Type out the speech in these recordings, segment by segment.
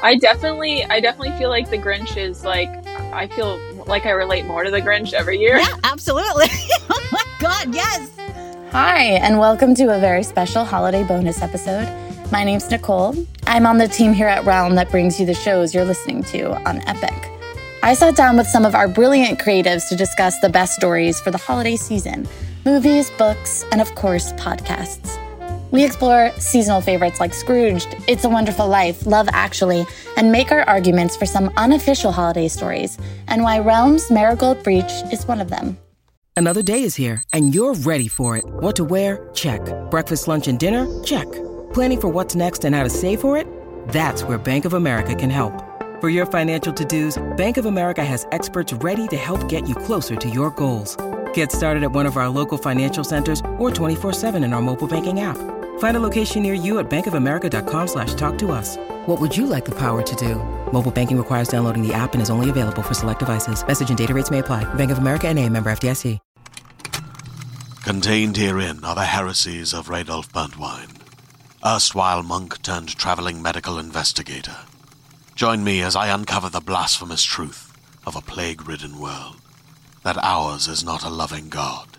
I definitely, I definitely feel like the Grinch is like, I feel like I relate more to the Grinch every year. Yeah, absolutely. oh my God, yes. Hi, and welcome to a very special holiday bonus episode. My name's Nicole. I'm on the team here at Realm that brings you the shows you're listening to on Epic. I sat down with some of our brilliant creatives to discuss the best stories for the holiday season movies, books, and of course, podcasts. We explore seasonal favorites like Scrooged, It's a Wonderful Life, Love Actually, and make our arguments for some unofficial holiday stories and why Realm's Marigold Breach is one of them. Another day is here, and you're ready for it. What to wear? Check. Breakfast, lunch, and dinner? Check. Planning for what's next and how to save for it? That's where Bank of America can help. For your financial to-dos, Bank of America has experts ready to help get you closer to your goals. Get started at one of our local financial centers or 24-7 in our mobile banking app. Find a location near you at bankofamerica.com slash talk to us. What would you like the power to do? Mobile banking requires downloading the app and is only available for select devices. Message and data rates may apply. Bank of America and a member FDIC. Contained herein are the heresies of Radolf Burntwine, erstwhile monk turned traveling medical investigator. Join me as I uncover the blasphemous truth of a plague ridden world that ours is not a loving God,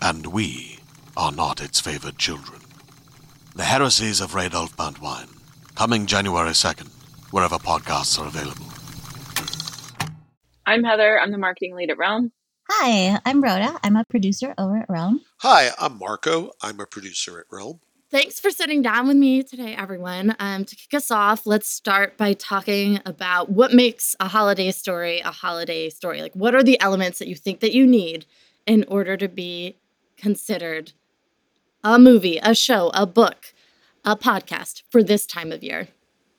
and we are not its favored children. The Heresies of Radolf Burntwine, coming January 2nd, wherever podcasts are available. I'm Heather. I'm the marketing lead at Realm. Hi, I'm Rhoda. I'm a producer over at Realm. Hi, I'm Marco. I'm a producer at Realm. Thanks for sitting down with me today, everyone. Um, to kick us off, let's start by talking about what makes a holiday story a holiday story. Like, what are the elements that you think that you need in order to be considered a movie, a show, a book, a podcast for this time of year?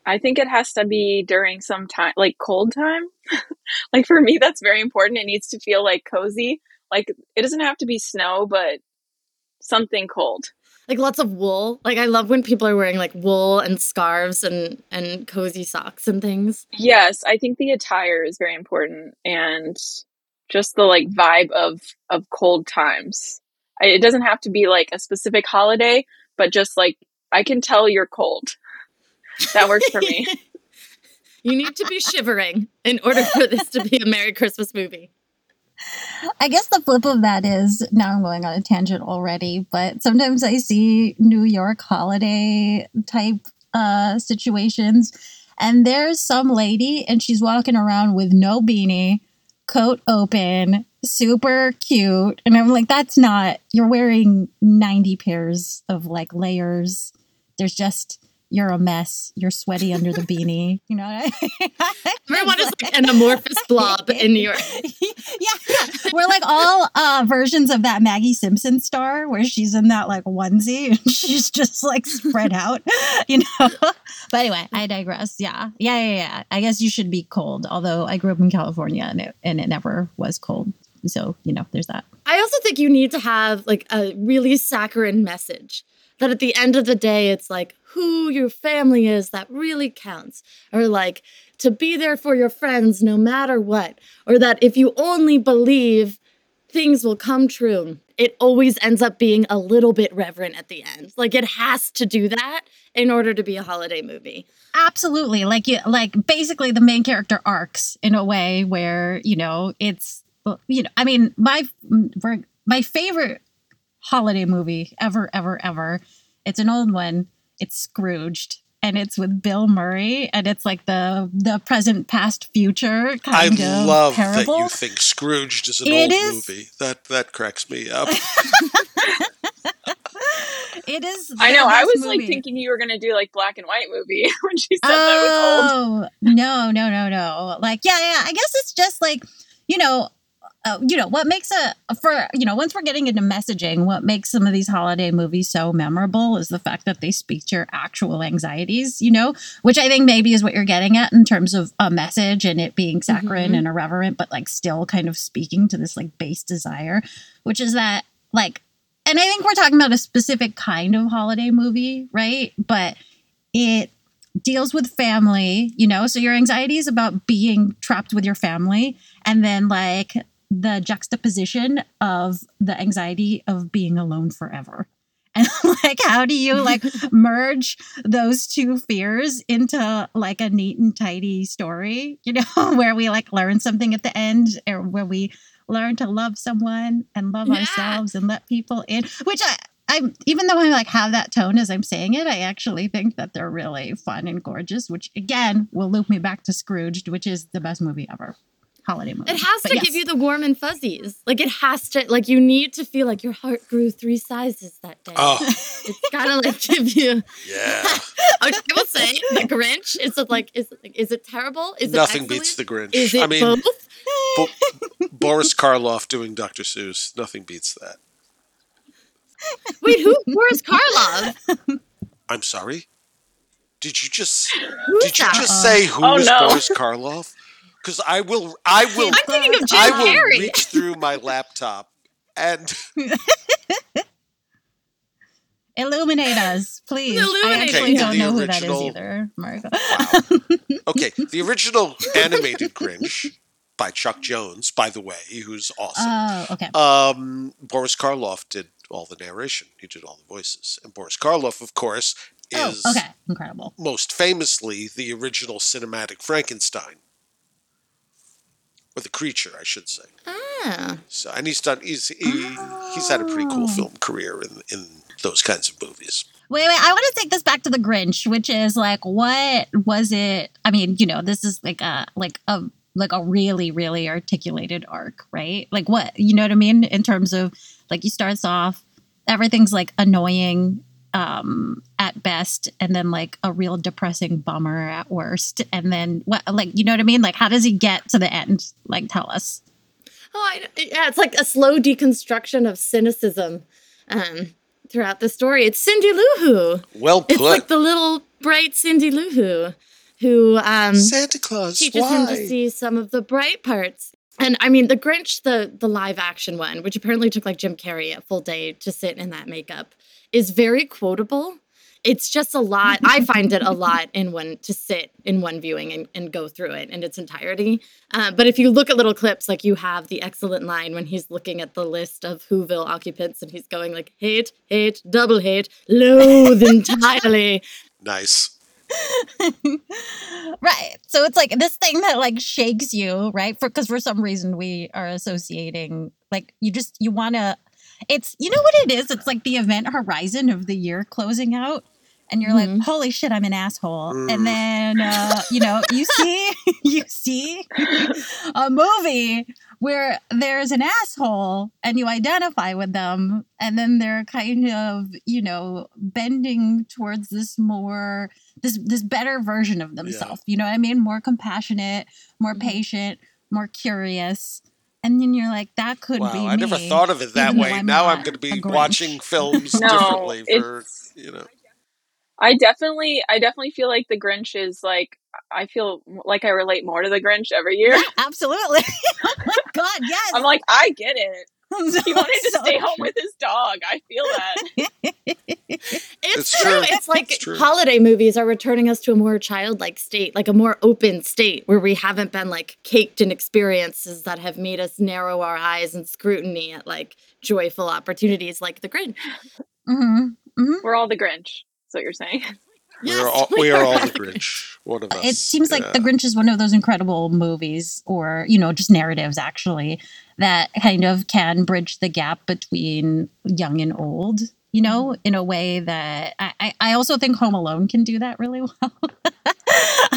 I think it has to be during some time, like cold time. like for me, that's very important. It needs to feel like cozy. Like it doesn't have to be snow, but something cold like lots of wool. Like I love when people are wearing like wool and scarves and and cozy socks and things. Yes, I think the attire is very important and just the like vibe of of cold times. I, it doesn't have to be like a specific holiday, but just like I can tell you're cold. That works for me. you need to be shivering in order for this to be a Merry Christmas movie. I guess the flip of that is now I'm going on a tangent already, but sometimes I see New York holiday type uh, situations, and there's some lady and she's walking around with no beanie, coat open, super cute. And I'm like, that's not, you're wearing 90 pairs of like layers. There's just, you're a mess. You're sweaty under the beanie. You know what I mean? Everyone is like an amorphous blob in New York. yeah, yeah. We're like all uh, versions of that Maggie Simpson star where she's in that like onesie and she's just like spread out, you know? But anyway, I digress. Yeah. Yeah, yeah, yeah. I guess you should be cold. Although I grew up in California and it, and it never was cold. So, you know, there's that. I also think you need to have like a really saccharine message that at the end of the day, it's like who your family is that really counts. Or like to be there for your friends no matter what. Or that if you only believe, things will come true. It always ends up being a little bit reverent at the end. Like it has to do that in order to be a holiday movie. Absolutely. Like you like basically the main character arcs in a way where, you know, it's you know, I mean, my my favorite holiday movie ever, ever, ever. It's an old one. It's Scrooged, and it's with Bill Murray, and it's like the the present, past, future kind I of I love parable. that you think Scrooged is an It old is- movie. That that cracks me up. It is. I know. I best was like thinking you were gonna do like black and white movie when she said that was old. Oh no, no, no, no! Like, yeah, yeah. I guess it's just like, you know, uh, you know, what makes a for you know, once we're getting into messaging, what makes some of these holiday movies so memorable is the fact that they speak to your actual anxieties. You know, which I think maybe is what you're getting at in terms of a message and it being saccharine Mhm. and irreverent, but like still kind of speaking to this like base desire, which is that like and I think we're talking about a specific kind of holiday movie, right? But it deals with family, you know, so your anxiety is about being trapped with your family and then like the juxtaposition of the anxiety of being alone forever. And like, how do you like merge those two fears into like a neat and tidy story, you know, where we like learn something at the end or where we learn to love someone and love Yeah. ourselves and let people in, which I, I'm even though I like have that tone as I'm saying it, I actually think that they're really fun and gorgeous, which again will loop me back to Scrooged, which is the best movie ever. Holiday movie. It has But to yes. give you the warm and fuzzies. Like it has to like you need to feel like your heart grew three sizes that day. Oh, It's gotta like give you yeah. I will say the Grinch. Is it like is it like, is it terrible? Is Nothing it beats the? Grinch. Is it I mean, both? Bo- Boris Karloff doing Dr. Seuss. Nothing beats that. Wait, who? Where's Karloff? I'm sorry. Did you just Who's did you that? just say who Oh, was no. Boris Karloff? Because I will I will I'm thinking of Jim I will Carrey. reach through my laptop and Illuminate us, please. Illuminate I actually us. don't The know who that is original- either, Marco. okay, the original animated Grinch by Chuck Jones, by the way, who's awesome. Oh, okay. Um, Boris Karloff did all the narration. He did all the voices, and Boris Karloff, of course, Oh, is okay. Incredible. most famously the original cinematic Frankenstein, or the creature, I should say. Ah, So, and he's done. He's he, he's had a pretty cool Oh. film career in in those kinds of movies. Wait, wait. I want to take this back to the Grinch, which is like, what was it? I mean, you know, this is like a like a like a really really articulated arc, right? Like what you know what I mean in terms of like he starts off, everything's like annoying um at best and then like a real depressing bummer at worst and then what like you know what i mean like how does he get to the end like tell us oh, I, yeah. It's like a slow deconstruction of cynicism um, throughout the story. It's Cindy Lou Who. Well It's like the little bright Cindy Lou Who, who um, Santa Claus. teaches why? him to see some of the bright parts. And I mean, the Grinch, the the live action one, which apparently took like Jim Carrey a full day to sit in that makeup, is very quotable. It's just a lot. I find it a lot in one to sit in one viewing and, and go through it in its entirety. Uh, but if you look at little clips, like you have the excellent line when he's looking at the list of Whoville occupants and he's going like hate, hate, double hate, loathe entirely. Nice. right so it's like this thing that like shakes you right for because for some reason we are associating like you just you want to it's you know what it is? It's like the event horizon of the year closing out and you're like holy shit i'm an asshole. Mm. and then uh you know you see you see a movie where there's an asshole and you identify with them and then they're kind of you know bending towards this more this this better version of themselves you know what i mean? More compassionate more Mhm. patient more curious and then you're like that could Wow, be I never thought of it that way. I'm now I'm going to be watching films No, differently for you know. I definitely, I definitely feel like the Grinch is like, I feel like I relate more to the Grinch every year. absolutely oh my god yes I'm like, I get it. He wanted to So stay home with his dog. I feel that. It's, It's true. true. It's like It's true. holiday movies are returning us to a more childlike state, like a more open state where we haven't been like caked in experiences that have made us narrow our eyes and scrutiny at like joyful opportunities like the Grinch. Mhm, mhm. We're all the Grinch. Is what you're saying. we are all, we are all the Grinch. One of us. It seems like yeah. The Grinch is one of those incredible movies, or you know, just narratives actually that kind of can bridge the gap between young and old. You know, mm-hmm. in a way that I, I also think Home Alone can do that really well.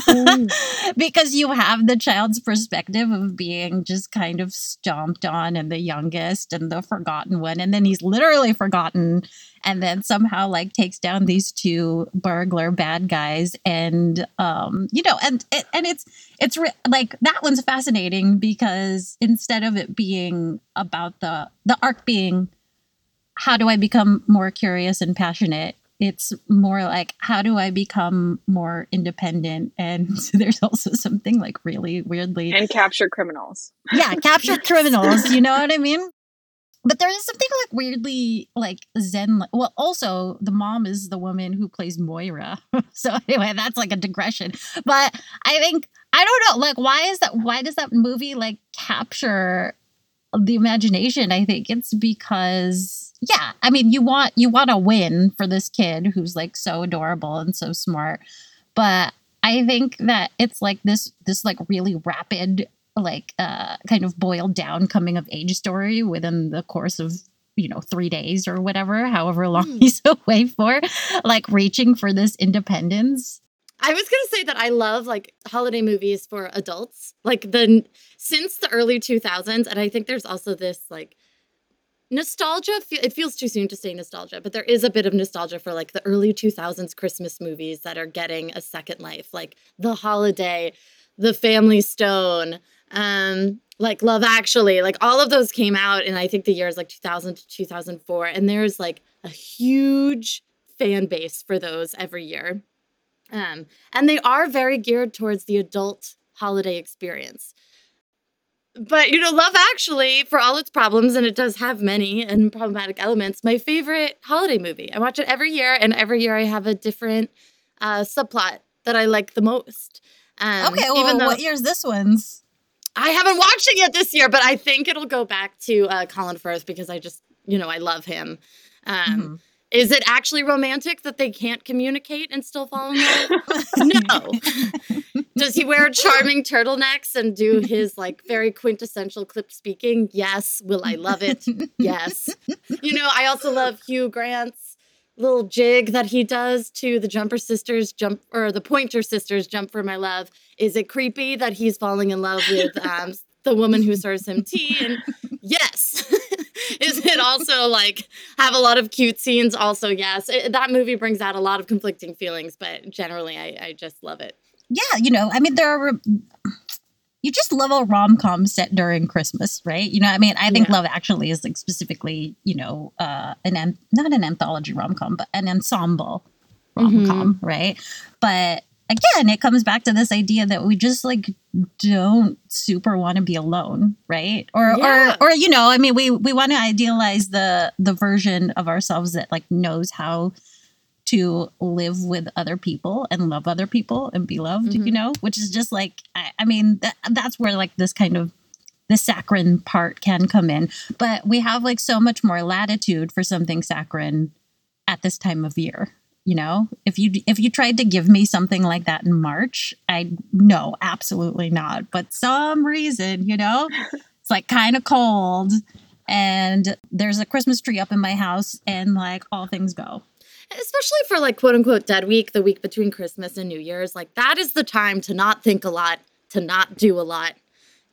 because you have the child's perspective of being just kind of stomped on and the youngest and the forgotten one. And then he's literally forgotten and then somehow like takes down these two burglar bad guys and um you know and and it's it's re- like that one's fascinating because instead of it being about the the arc being how do i become more curious and passionate it's more like how do i become more independent and there's also something like really weirdly And capture criminals. yeah, capture criminals. You know what I mean? But there is something like weirdly like Zen. Well, also the mom is the woman who plays Moira. so anyway, that's like a digression. But I think I don't know. Like, why is that? Why does that movie like capture the imagination? I think it's because yeah, I mean, you want you want to win for this kid who's like so adorable and so smart, but I think that it's like this this like really rapid like uh kind of boiled down coming of age story within the course of you know three days or whatever however long Mm. he's away for like reaching for this independence I was gonna say that I love like holiday movies for adults, like the since the early 2000s, and I think there's also this like nostalgia. It feels too soon to say nostalgia, but there is a bit of nostalgia for like the early 2000s Christmas movies that are getting a second life, like The Holiday, The Family Stone, um, like Love Actually, like all of those came out in I think the years like 2000 to 2004, and there's like a huge fan base for those every year. Um, and they are very geared towards the adult holiday experience. But you know, Love Actually, for all its problems, and it does have many and problematic elements, my favorite holiday movie. I watch it every year, and every year I have a different uh, subplot that I like the most. Um, okay well even though what year's this one's I haven't watched it yet this year, but I think it'll go back to uh, Colin Firth because I just, you know, I love him. Um, Mhm. Is it actually romantic that they can't communicate and still fall in love? no. Does he wear charming turtlenecks and do his like very quintessential clip speaking? Yes. Will I love it? Yes. You know, I also love Hugh Grant's little jig that he does to the Jumper Sisters jump or the Pointer Sisters jump for my love. Is it creepy that he's falling in love with um, the woman who serves him tea? And yes. Is it also like have a lot of cute scenes? Also, yes. It- that movie brings out a lot of conflicting feelings, but generally, I, I just love it. yeah you know i mean there are you just love a rom-com set during christmas right you know i mean i think Yeah. love actually is like specifically you know uh an not an anthology rom-com but an ensemble rom-com right but again it comes back to this idea that we just like don't super want to be alone right or Yeah. or or you know i mean we we want to idealize the the version of ourselves that like knows how to live with other people and love other people and be loved, you Mhm. know, which is just like, I, I mean, that, that's where like this kind of the saccharine part can come in. But we have like so much more latitude for something saccharine at this time of year. You know, if you if you tried to give me something like that in March, I no, absolutely not. But some reason, you know, it's like kind of cold, and there's a Christmas tree up in my house, and like all things go. Especially for like quote unquote dead week, the week between Christmas and New Year's. Like that is the time to not think a lot, to not do a lot,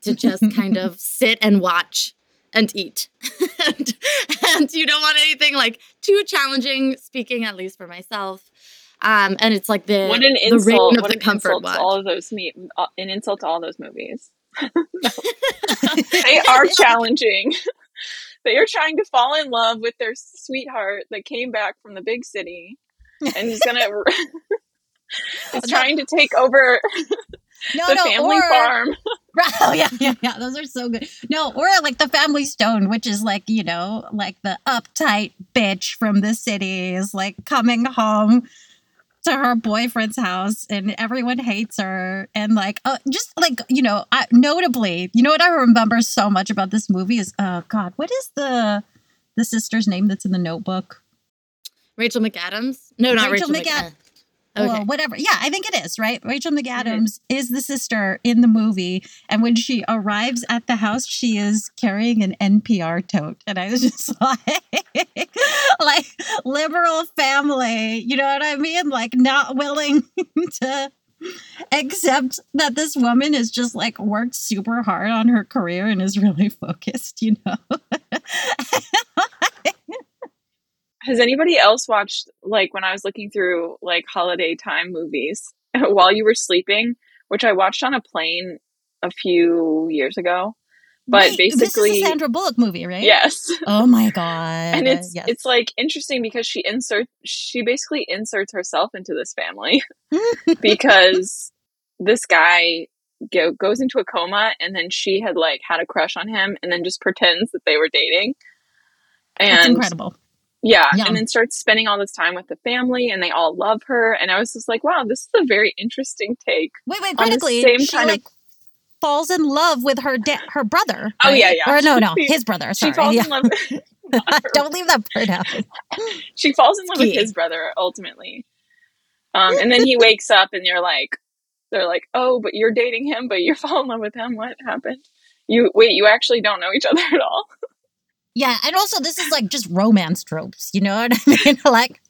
to just kind of sit and watch and eat. and, and you don't want anything like too challenging, speaking at least for myself. Um, and it's like the, What an the insult! of What the an comfort insult watch. to all of those me uh, an insult to all those movies. they are challenging. they are trying to fall in love with their sweetheart that came back from the big city and is gonna is trying to take over No, the no, family or, farm. Oh yeah, yeah, yeah. Those are so good. No, or like the Family Stone, which is like you know, like the uptight bitch from the city is like coming home to her boyfriend's house, and everyone hates her, and like, uh, just like you know, I, notably, you know what I remember so much about this movie is, oh God, what is the the sister's name that's in the Notebook? Rachel McAdams? No, not Rachel Rachel, McAd- McAdams. Okay. Well, whatever. Yeah, I think it is, right? Rachel mm-hmm. McAdams is the sister in the movie. And when she arrives at the house, she is carrying an NPR tote. And I was just like, like liberal family, you know what I mean? Like not willing to accept that this woman has just like worked super hard on her career and is really focused, you know? Has anybody else watched like when I was looking through like holiday time movies while you were sleeping, which I watched on a plane a few years ago? But Wait, this basically, is a Sandra Bullock movie, right? yes. Oh my God. and it's yes. it's like interesting because she inserts she basically inserts herself into this family because this guy go, goes into a coma and then she had like had a crush on him and then just pretends that they were dating and incredible. Yeah Yum. and then starts spending all this time with the family and they all love her and i was just like wow this is a very interesting take Wait, wait, on the critically, same she kind of- like falls in love with her da- her brother. Oh, yeah, yeah. Or no, no, She- his brother. she falls yeah. in love Don't leave that part out. she falls in love with his brother ultimately. Um, and then he wakes up and you're like, they're like, oh, but you're dating him, but you're fall in love with him. What happened? You wait, you actually don't know each other at all. Yeah, and also this is like just romance tropes, you know what I mean? like,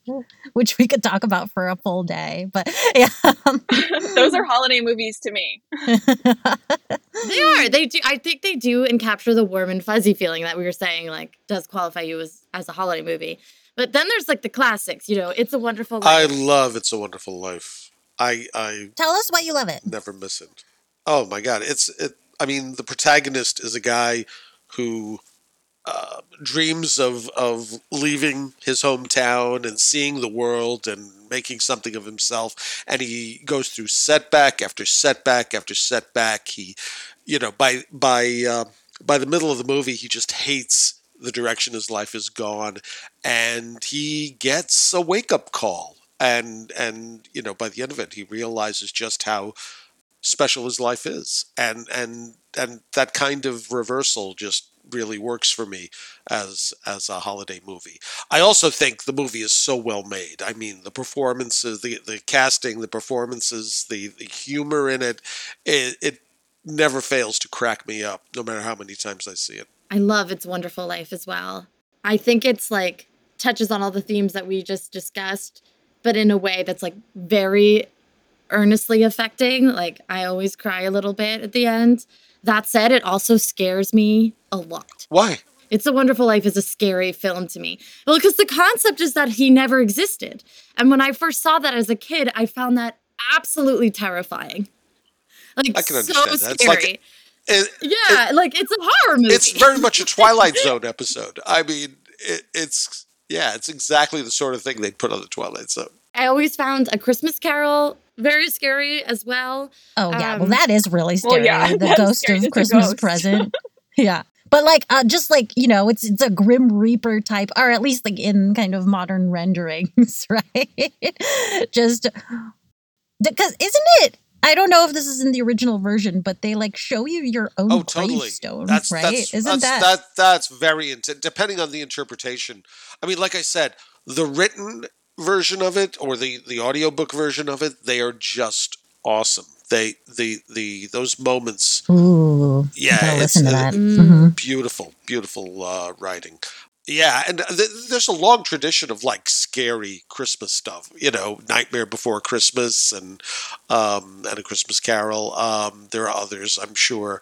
which we could talk about for a full day, but yeah. Those are holiday movies to me. They are. They do. I think they do and capture the warm and fuzzy feeling that we were saying, like, does qualify you as, as a holiday movie. But then there's like the classics, you know, It's a Wonderful I love It's a Wonderful Life. I I Tell us why you love it. never miss it. Oh my god, it's it. I mean, the protagonist is a guy who uh, dreams of of leaving his hometown and seeing the world and making something of himself, and he goes through setback after setback after setback. He, you know, by by uh, by the middle of the movie, he just hates the direction his life has gone, and he gets a wake up call. And and you know, by the end of it, he realizes just how special his life is and and and that kind of reversal just really works for me as as a holiday movie i also think the movie is so well made i mean the performances the the casting the performances the the humor in it it, it never fails to crack me up no matter how many times i see it I love It's Wonderful Life as well. I think it's like touches on all the themes that we just discussed, but in a way that's like very earnestly affecting. Like I always cry a little bit at the end. That said, it also scares me a lot. why It's a Wonderful Life is a scary film to me. Well, because the concept is that he never existed. And when I first saw that as a kid, I found that absolutely terrifying. Like I can so understand that. It's like- it, yeah, like it's a horror movie. it's very much a twilight zone episode i mean it, it's yeah it's exactly the sort of thing they'd put on the twilight zone I always found A Christmas Carol very scary as well. Oh yeah, well Um, that is really well, scary. yeah, the ghost scary. of It's Christmas ghost. present. yeah. But like uh just like, you know, it's it's a grim reaper type or at least like in kind of modern renderings, right? just because isn't it I don't know if this is in the original version, but they like show you your own Oh, totally. gravestone, That's right? that's Isn't that's, that, that that's very int- depending on the interpretation. I mean, like I said, the written version of it or the the audiobook version of it, they are just awesome. They the the those moments, Ooh, Yeah, I gotta it's, uh. Mm. Mhm. beautiful, beautiful uh, writing. Yeah, and th- there's a long tradition of like scary Christmas stuff. You know, Nightmare Before Christmas and um, and A Christmas Carol. Um, there are others, I'm sure,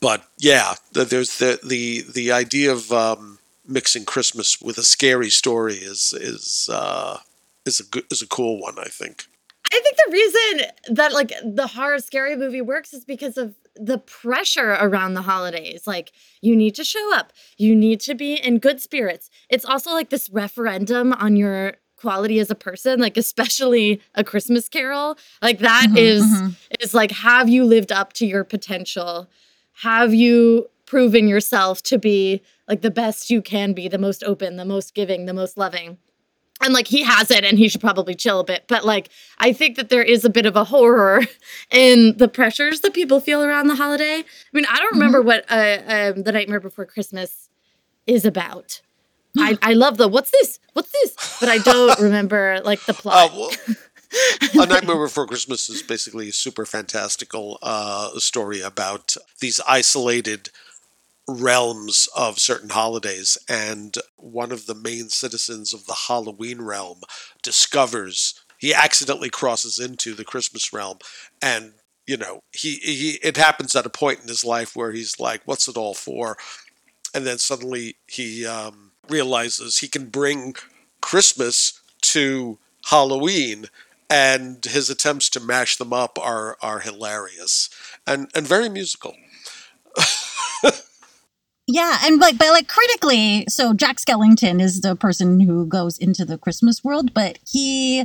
but yeah, th- there's the the the idea of um, mixing Christmas with a scary story is is uh, is a good, is a cool one. I think. I think the reason that like the horror scary movie works is because of the pressure around the holidays. Like you need to show up, you need to be in good spirits. It's also like this referendum on your quality as a person, like especially a Christmas Carol. Like that Mhm, is mhm. is like have you lived up to your potential? Have you proven yourself to be like the best you can be, the most open, the most giving, the most loving? and like he has it and he should probably chill a bit but like i think that there is a bit of a horror in the pressures that people feel around the holiday. I mean i don't remember what uh, um, the nightmare before christmas is about. I, I love the what's this? What's this? But i don't remember like the Uh, plot. well, a Nightmare Before Christmas is basically a super fantastical uh, story about these isolated realms of certain holidays, and one of the main citizens of the Halloween realm discovers he accidentally crosses into the Christmas realm, and you know he he it happens at a point in his life where he's like, "What's it all for?" And then suddenly he um, realizes he can bring Christmas to Halloween, and his attempts to mash them up are are hilarious and and very musical. Yeah, and like, but like critically, so Jack Skellington is the person who goes into the Christmas world, but he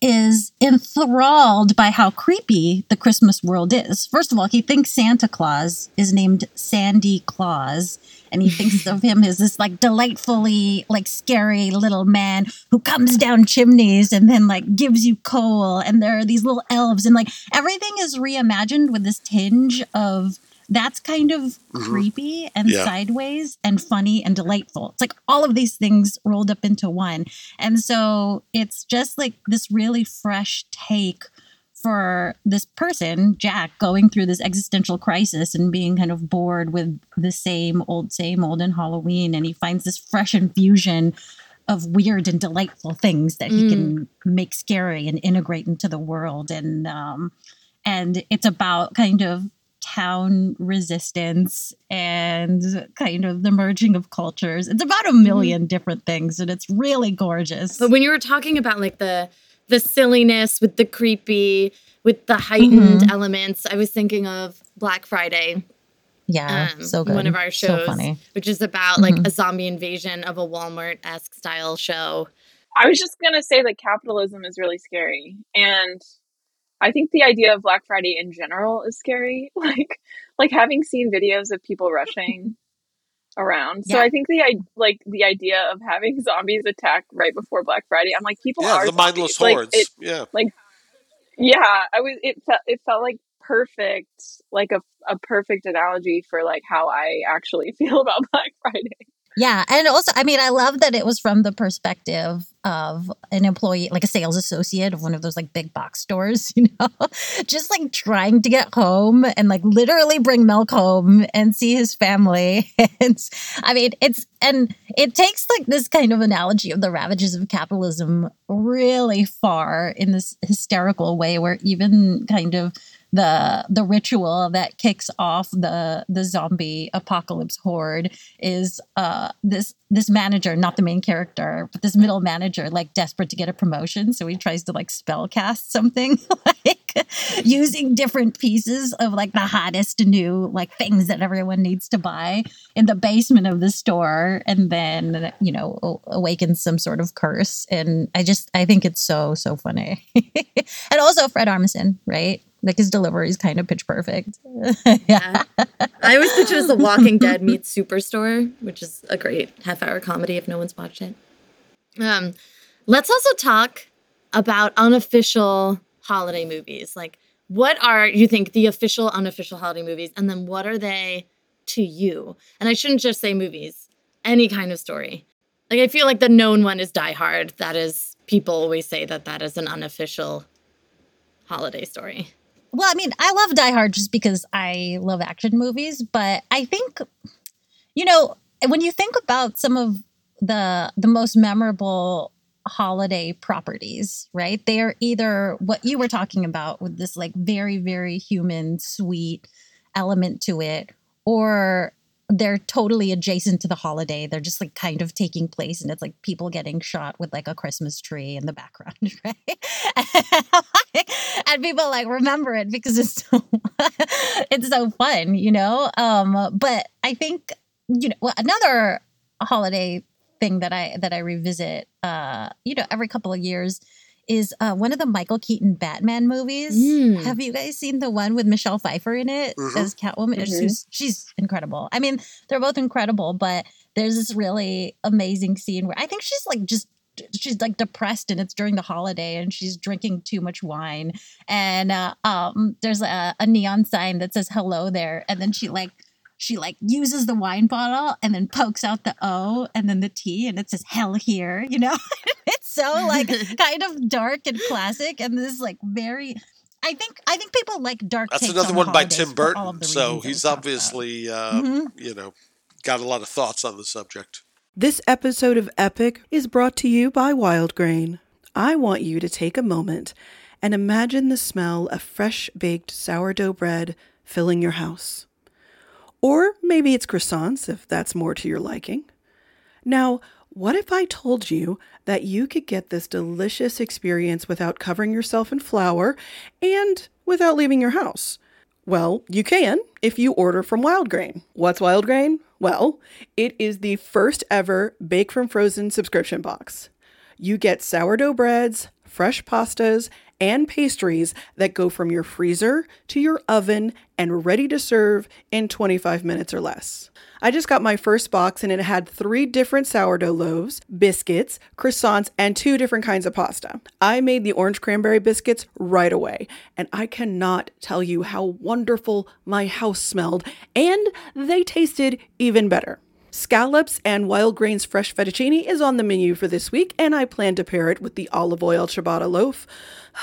is enthralled by how creepy the Christmas world is. First of all, he thinks Santa Claus is named Sandy Claus, and he thinks of him as this like delightfully like scary little man who comes down chimneys and then like gives you coal, and there are these little elves, and like everything is reimagined with this tinge of that's kind of Mhm. creepy and Yeah. sideways and funny and delightful. It's like all of these things rolled up into one. And so it's just like this really fresh take for this person, Jack, going through this existential crisis and being kind of bored with the same old, same old in Halloween. And he finds this fresh infusion of weird and delightful things that he can make scary and integrate into the world. And um, and it's about kind of town resistance and kind of the merging of cultures. It's about a 1000000 different things, and it's really gorgeous. But when you were talking about like the the silliness with the creepy, with the heightened Mhm. elements, I was thinking of Black Friday, yeah, um, so good. one of our So shows, funny. which is about like Mhm. a zombie invasion of a Walmart esque style show. I was just gonna say that capitalism is really scary, and I think the idea of Black Friday in general is scary. Like, like having seen videos of people rushing around. So I think the i- like the idea of having zombies attack right before Black Friday. I'm like, people Yeah, are the mindless zombies. Like, hordes. it- yeah. yeah, I was. It felt it felt like perfect, like a a perfect analogy for like how I actually feel about Black Friday. Yeah, and also, I mean, I love that it was from the perspective of an employee, like a sales associate of one of those like big box stores, you know, just like trying to get home and like literally bring milk home and see his family. And I mean, it's and it takes like this kind of analogy of the ravages of capitalism really far in this hysterical way, where even kind of the the ritual that kicks off the the zombie apocalypse horde is uh this this manager not the main character but this middle manager like desperate to get a promotion. So he tries to like spell cast something like using different pieces of like the hottest new like things that everyone needs to buy in the basement of the store and then you know awakens some sort of curse. And i just i think it's so so funny. And also fred armisen right like his delivery is kind of pitch perfect yeah I always picture it as The Walking Dead meets Superstore, which is a great half hour comedy if no one's watched it. Um, let's also talk about unofficial holiday movies. Like, what are you think the official, unofficial holiday movies, and then what are they to you? And I shouldn't just say movies, any kind of story. Like, I feel like the known one is Die Hard. That is, people always say that that is an unofficial holiday story. Well, I mean, I love Die Hard just because I love action movies, but I think, you know, when you think about some of the the most memorable holiday properties, right? They are either what you were talking about with this like very very human sweet element to it or they're totally adjacent to the holiday. They're just like kind of taking place, and it's like people getting shot with like a Christmas tree in the background, right? and people like remember it because it's so it's so fun, you know. Um, but I think you know well, another holiday thing that I that I revisit, uh, you know, every couple of years is uh, one of the Michael Keaton Batman movies. Mm. Have you guys seen the one with Michelle Pfeiffer in it Mhm. as Catwoman? Mhm. She's she's incredible. I mean, they're both incredible, but there's this really amazing scene where I think she's like just she's like depressed and it's during the holiday and she's drinking too much wine and uh, um there's a, a neon sign that says hello there and then she like she like uses the wine bottle and then pokes out the O and then the T and it says hell here, you know? it's so like kind of dark and classic and this is like very I think I think people like dark That's takes another on one by Tim for all of Burton. So he's we talked about. obviously, uh, Mhm. you know, got a lot of thoughts on the subject. This episode of Epic is brought to you by Wild Grain. I want you to take a moment and imagine the smell of fresh baked sourdough bread filling your house. Or maybe it's croissants if that's more to your liking. Now, what if I told you that you could get this delicious experience without covering yourself in flour and without leaving your house? Well, you can if you order from Wild Grain. What's Wild Grain? Well, it is the first ever Bake from Frozen subscription box. You get sourdough breads, fresh pastas, and pastries that go from your freezer to your oven and ready to serve in 25 minutes or less. I just got my first box and it had three different sourdough loaves, biscuits, croissants, and two different kinds of pasta. I made the orange cranberry biscuits right away, and I cannot tell you how wonderful my house smelled, and they tasted even better. Scallops and wild grains fresh fettuccine is on the menu for this week, and I plan to pair it with the olive oil ciabatta loaf.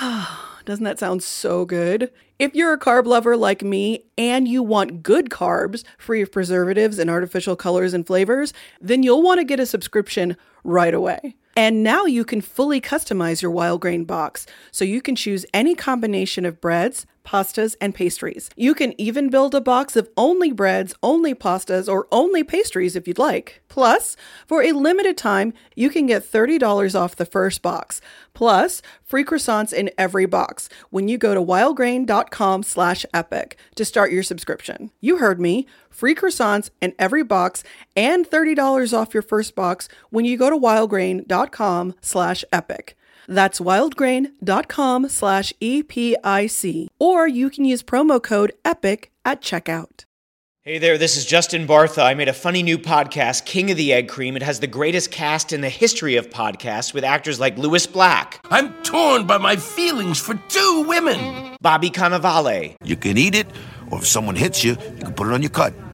Doesn't that sound so good? If you're a carb lover like me and you want good carbs, free of preservatives and artificial colors and flavors, then you'll want to get a subscription right away. And now you can fully customize your wild grain box, so you can choose any combination of breads, pastas, and pastries. You can even build a box of only breads, only pastas, or only pastries if you'd like. Plus, for a limited time, you can get $30 off the first box, plus free croissants in every box when you go to wildgrain.com slash epic to start your subscription. You heard me. Free croissants in every box and $30 off your first box when you go to wildgrain.com slash epic. That's wildgrain.com slash EPIC. Or you can use promo code EPIC at checkout. Hey there, this is Justin Bartha. I made a funny new podcast, King of the Egg Cream. It has the greatest cast in the history of podcasts with actors like Lewis Black, I'm torn by my feelings for two women. Bobby Cannavale, You can eat it, or if someone hits you, you can put it on your cut.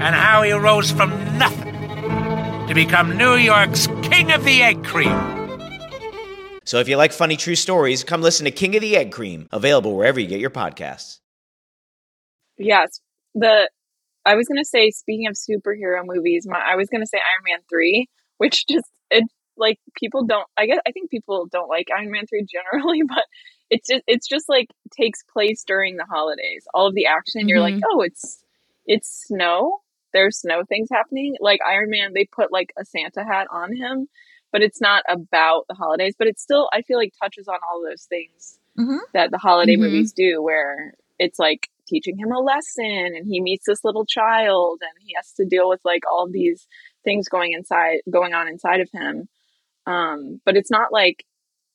and how he rose from nothing to become New York's King of the Egg Cream. So if you like funny true stories, come listen to King of the Egg Cream, available wherever you get your podcasts. Yes, the I was gonna say speaking of superhero movies, my I was gonna say Iron Man three, which just it like people don't. I guess I think people don't like Iron Man three generally, but it's just it's just like takes place during the holidays. All of the action, you're like, Mhm. oh, it's it's snow. There's snow things happening. Like Iron Man, they put like a Santa hat on him, but it's not about the holidays. But it still, I feel like touches on all those things Mhm. that the holiday Mhm. movies do, where it's like teaching him a lesson and he meets this little child and he has to deal with like all these things going inside going on inside of him um but it's not like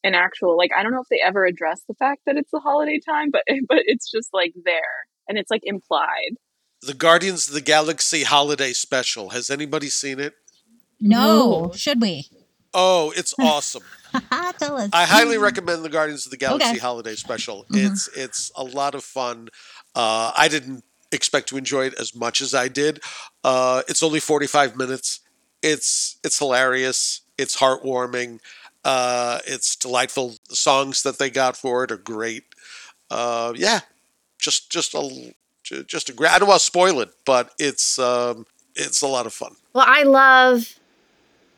an actual like i don't know if they ever address the fact that it's the holiday time but but it's just like there and it's like implied The Guardians of the Galaxy Holiday Special. Has anybody seen it? No, should we? Oh, it's awesome. Tell us. I highly recommend the Guardians of the Galaxy Okay. Holiday Special. Mhm. It's it's a lot of fun. Uh, I didn't expect to enjoy it as much as I did. Uh, it's only forty five minutes. It's it's hilarious. It's heartwarming. Uh, it's delightful. The songs that they got for it are great. Uh, yeah, just just a ju- just a great. I don't want to spoil it, but it's um, it's a lot of fun. Well, I love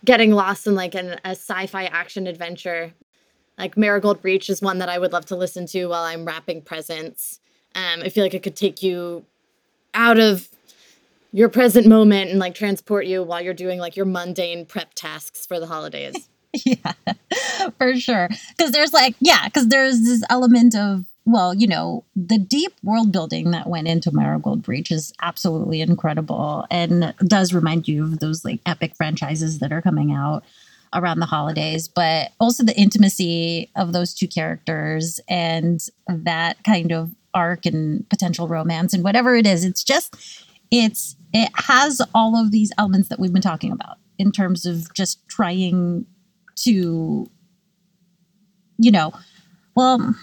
getting lost in like an, a sci-fi action adventure. Like Marigold Breach is one that I would love to listen to while I'm wrapping presents. Um, I feel like it could take you out of your present moment and like transport you while you're doing like your mundane prep tasks for the holidays. yeah, for sure. Because there's like, yeah, because there's this element of, well, you know, the deep world building that went into Marigold Breach is absolutely incredible and does remind you of those like epic franchises that are coming out around the holidays, but also the intimacy of those two characters and that kind of arc and potential romance and whatever it is. It's just, it's, it has all of these elements that we've been talking about in terms of just trying to you know well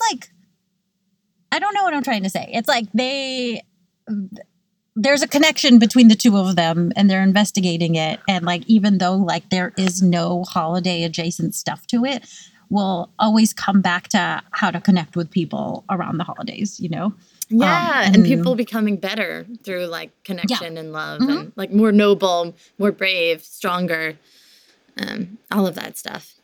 it's like i don't know what i'm trying to say it's like they there's a connection between the two of them and they're investigating it and like even though like there is no holiday adjacent stuff to it we'll always come back to how to connect with people around the holidays you know Yeah, Um, and people becoming better through like connection and love Mhm. and like more noble, more brave, stronger, um, all of that stuff.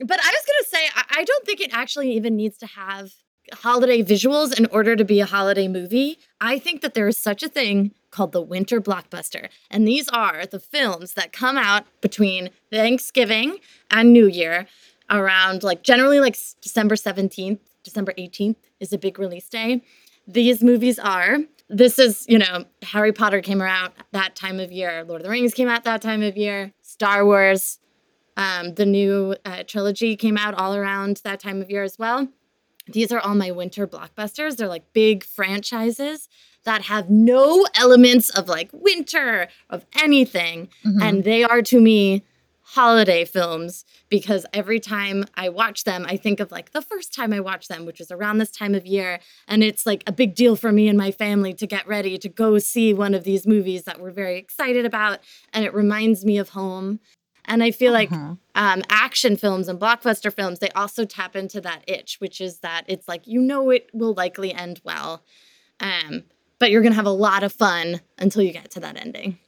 But I was gonna say, I, I don't think it actually even needs to have holiday visuals in order to be a holiday movie. I think that there is such a thing called the winter blockbuster. And these are the films that come out between Thanksgiving and New Year around like generally like December 17th, December 18th is a big release day. These movies are this is, you know, Harry Potter came out that time of year, Lord of the Rings came out that time of year, Star Wars, um, the new uh, trilogy came out all around that time of year as well. These are all my winter blockbusters. They're like big franchises that have no elements of like winter, of anything. Mhm. And they are to me holiday films because every time I watch them, I think of like the first time I watched them, which was around this time of year. And it's like a big deal for me and my family to get ready to go see one of these movies that we're very excited about. And it reminds me of home. And I feel like Uh-huh. um, action films and blockbuster films, they also tap into that itch, which is that it's like, you know, it will likely end well. Um, but you're going to have a lot of fun until you get to that ending.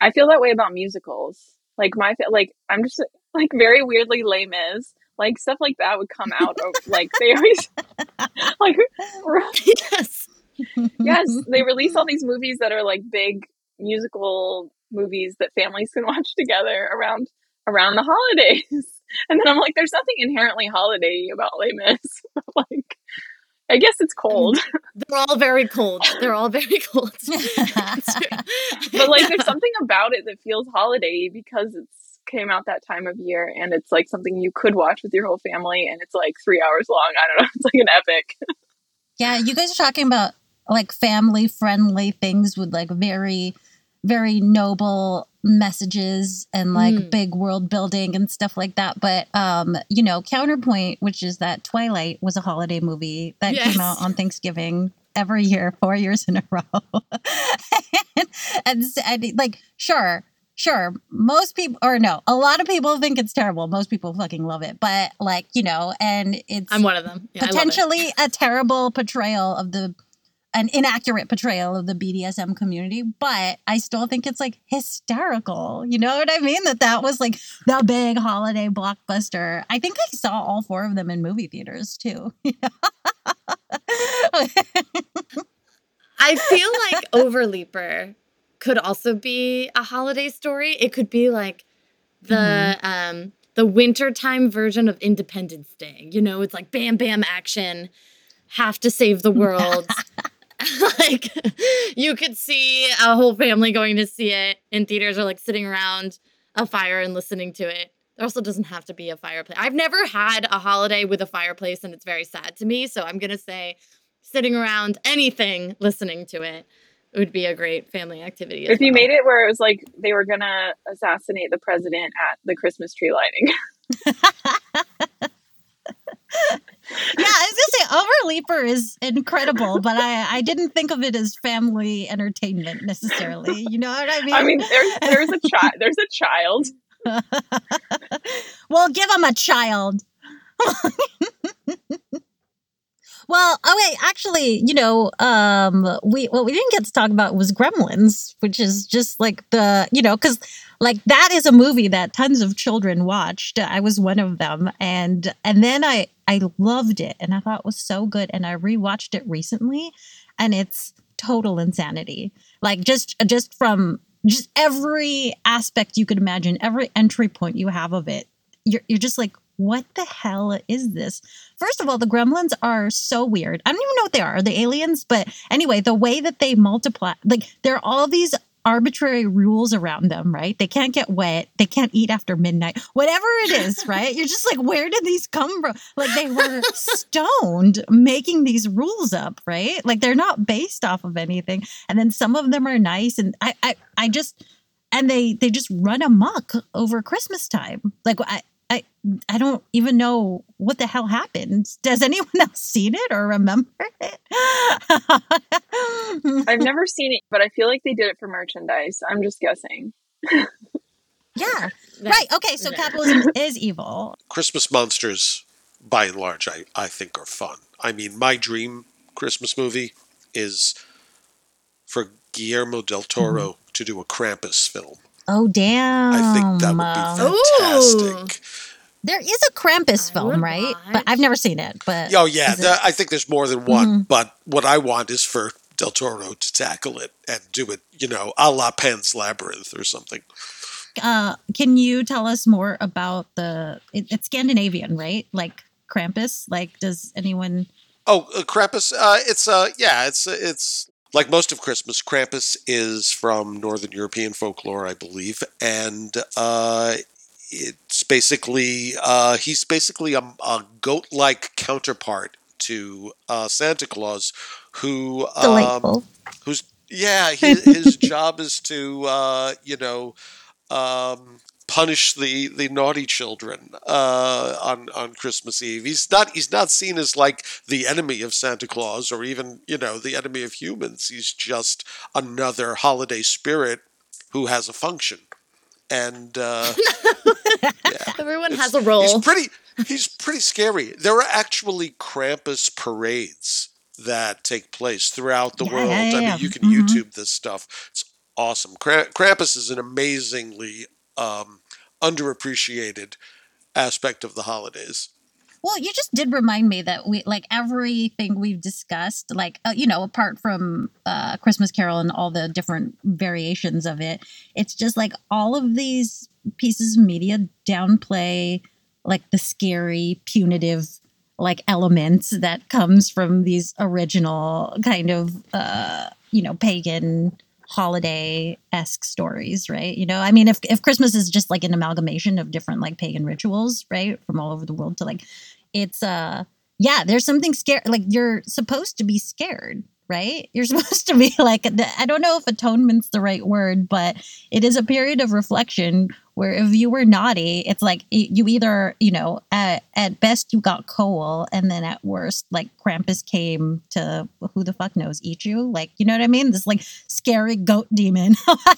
I feel that way about musicals. Like my like I'm just like very weirdly lame is like stuff like that would come out of like they always like yes yes they release all these movies that are like big musical movies that families can watch together around around the holidays. And then I'm like there's nothing inherently holiday about Les Mis. Like I guess it's cold. They're all very cold. They're all very cold. but like there's something about it that feels holiday because it's came out that time of year and it's like something you could watch with your whole family and it's like three hours long. I don't know. It's like an epic. Yeah, you guys are talking about like family friendly things with like very, very noble messages and like Mm. big world building and stuff like that. But um, you know, Counterpoint, which is that Twilight was a holiday movie that Yes. came out on Thanksgiving every year, four years in a row. and, and, and like, sure. Sure, most people, or no, a lot of people think it's terrible. Most people fucking love it, but like you know, and it's I'm one of them. Yeah, I love it. potentially a terrible portrayal of the an inaccurate portrayal of the BDSM community, but I still think it's like hysterical. You know what I mean? That that was like the big holiday blockbuster. I think I saw all four of them in movie theaters too. I feel like Overleaper could also be a holiday story. It could be like the um the wintertime version of Independence Day. You know, it's like bam bam action, have to save the world. like you could see a whole family going to see it in theaters or like sitting around a fire and listening to it. There also doesn't have to be a fireplace. I've never had a holiday with a fireplace and it's very sad to me, so I'm going to say sitting around anything listening to it would be a great family activity. if you made it where it was like they were gonna assassinate the president at the christmas tree lighting yeah, I was gonna say Overleaper is incredible, but I I didn't think of it as family entertainment necessarily. You know what I mean? i mean there's there's a child there's a child well, give him a child. well, okay, actually, you know, um, we what we didn't get to talk about was Gremlins, which is just like the, you know, because like that is a movie that tons of children watched. I was one of them, and and then I I loved it, and I thought it was so good, and I rewatched it recently, and it's total insanity. Like just just from just every aspect you could imagine, every entry point you have of it, you're you're just like, what the hell is this? First of all, the gremlins are so weird. I don't even know what they are. Are they aliens? But anyway, the way that they multiply, like there are all these arbitrary rules around them, right? They can't get wet. They can't eat after midnight. Whatever it is, right? You're just like, where did these come from? Like they were stoned making these rules up, right? Like they're not based off of anything. And then some of them are nice. And I I, I just and they they just run amok over Christmas time. Like I I I don't even know what the hell happened. Does anyone else seen it or remember it? i've never seen it but i feel like they did it for merchandise i'm just guessing Yeah. right. Okay. So capitalism is evil. Christmas monsters, by and large, I, I think are fun. I mean, my dream Christmas movie is for Guillermo del Toro Mm-hmm. to do a Krampus film. Oh damn. I think that would be fantastic. There is a Krampus film, right? But I've never seen it. But Oh yeah, is it- the- I think there's more than one. Mhm. But what I want is for Del Toro to tackle it and do it, you know, a la Pan's Labyrinth or something. uh, can you tell us more about the? It, it's Scandinavian, right? Like Krampus. Like, does anyone? Oh, uh, Krampus. Uh, it's uh, yeah, it's uh, it's like most of Christmas. Krampus is from Northern European folklore, I believe, and uh, it's basically uh, he's basically a, a goat-like counterpart to uh, Santa Claus, who um, who's yeah, his, his job is to uh, you know um, punish the the naughty children uh, on on Christmas Eve. He's not he's not seen as like the enemy of Santa Claus or even you know the enemy of humans. He's just another holiday spirit who has a function. And uh, Everyone has a role. He's pretty. He's pretty scary. There are actually Krampus parades that take place throughout the Yeah, world. yeah, I mean, you can Mhm. YouTube this stuff. It's awesome. Kra- Krampus is an amazingly um, underappreciated aspect of the holidays. Well, you just did remind me that we like everything we've discussed, like uh, you know, apart from uh, Christmas Carol and all the different variations of it, it's just like all of these pieces of media downplay like the scary, punitive like elements that comes from these original kind of uh, you know pagan holiday esque stories, right? You know, I mean, if if Christmas is just like an amalgamation of different like pagan rituals, right, from all over the world to like, it's uh, yeah, there's something scary. Like you're supposed to be scared, right? You're supposed to be like, I don't know if atonement's the right word, but it is a period of reflection where if you were naughty, it's like you either, you know, at, at best you got coal, and then at worst, like Krampus came to who the fuck knows eat you. Like, you know what I mean? This like scary goat demon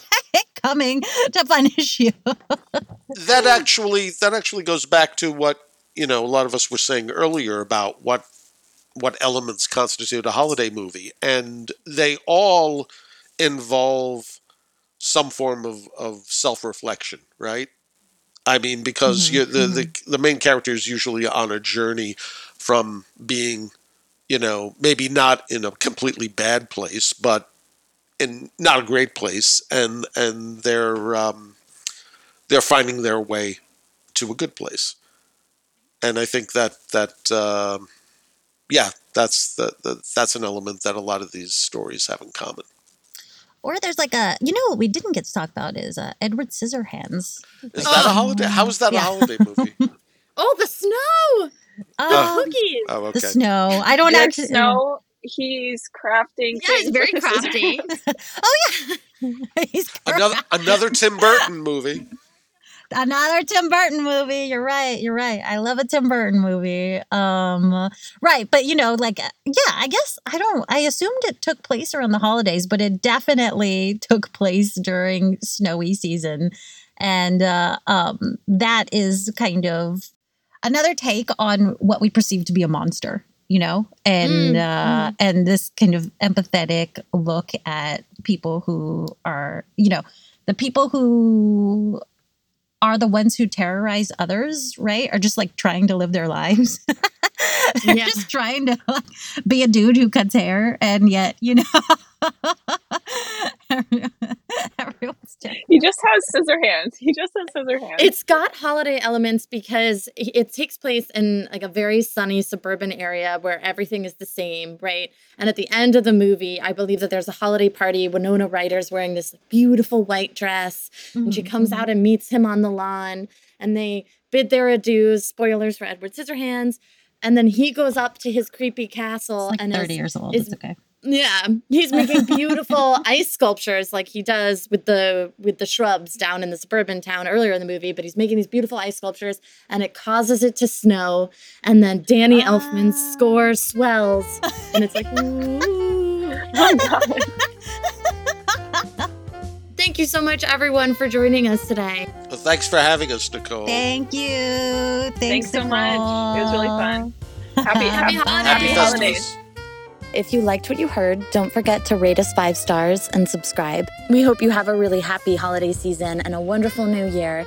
coming to punish you. that actually that actually goes back to what you know a lot of us were saying earlier about what what elements constitute a holiday movie and they all involve some form of, of self-reflection right? I mean because Mhm, you, the, the the main character is usually on a journey from being you know maybe not in a completely bad place but in not a great place and and they're um, they're finding their way to a good place. And i think that that um, yeah that's the, the that's an element that a lot of these stories have in common or there's like a, you know, what we didn't get to talk about is uh, Edward Scissorhands. is that a holiday how is that Yeah. a holiday movie Oh, the snow. Oh. The cookies. oh okay The snow. I don't There's actually snow. He's crafting. Yeah, he's very with oh yeah. hands. He's another another tim burton movie another Tim Burton movie. You're right. You're right. I love a Tim Burton movie. Um, right, but you know, like, yeah, I guess I don't. I assumed it took place around the holidays, but it definitely took place during snowy season, and uh, um, that is kind of another take on what we perceive to be a monster. You know, and Mm, uh, and this kind of empathetic look at people who are, you know, the people who are the ones who terrorize others, right? Are just like trying to live their lives. They're Yeah. just trying to like, be a dude who cuts hair, and yet, you know, terrible. He just has scissor hands. He just has scissor hands. It's got holiday elements because it takes place in like a very sunny suburban area where everything is the same, right? And at the end of the movie, I believe that there's a holiday party. Winona Ryder's wearing this beautiful white dress, and she comes mm-hmm. out and meets him on the lawn, and they bid their adieus. Spoilers for Edward Scissorhands. And then he goes up to his creepy castle like and 30 is, years old. is It's okay. Yeah, he's making beautiful ice sculptures like he does with the with the shrubs down in the suburban town earlier in the movie, but he's making these beautiful ice sculptures and it causes it to snow and then Danny Elfman's ah. score swells and it's like ooh. oh god. Thank you so much everyone for joining us today. well, thanks for having us nicole Thank you. Thanks, Thanks so much. It was really fun. Happy, Happy happy, holidays. happy Happy holidays. If you liked what you heard, don't forget to rate us five stars and subscribe. We hope you have a really happy holiday season and a wonderful new year.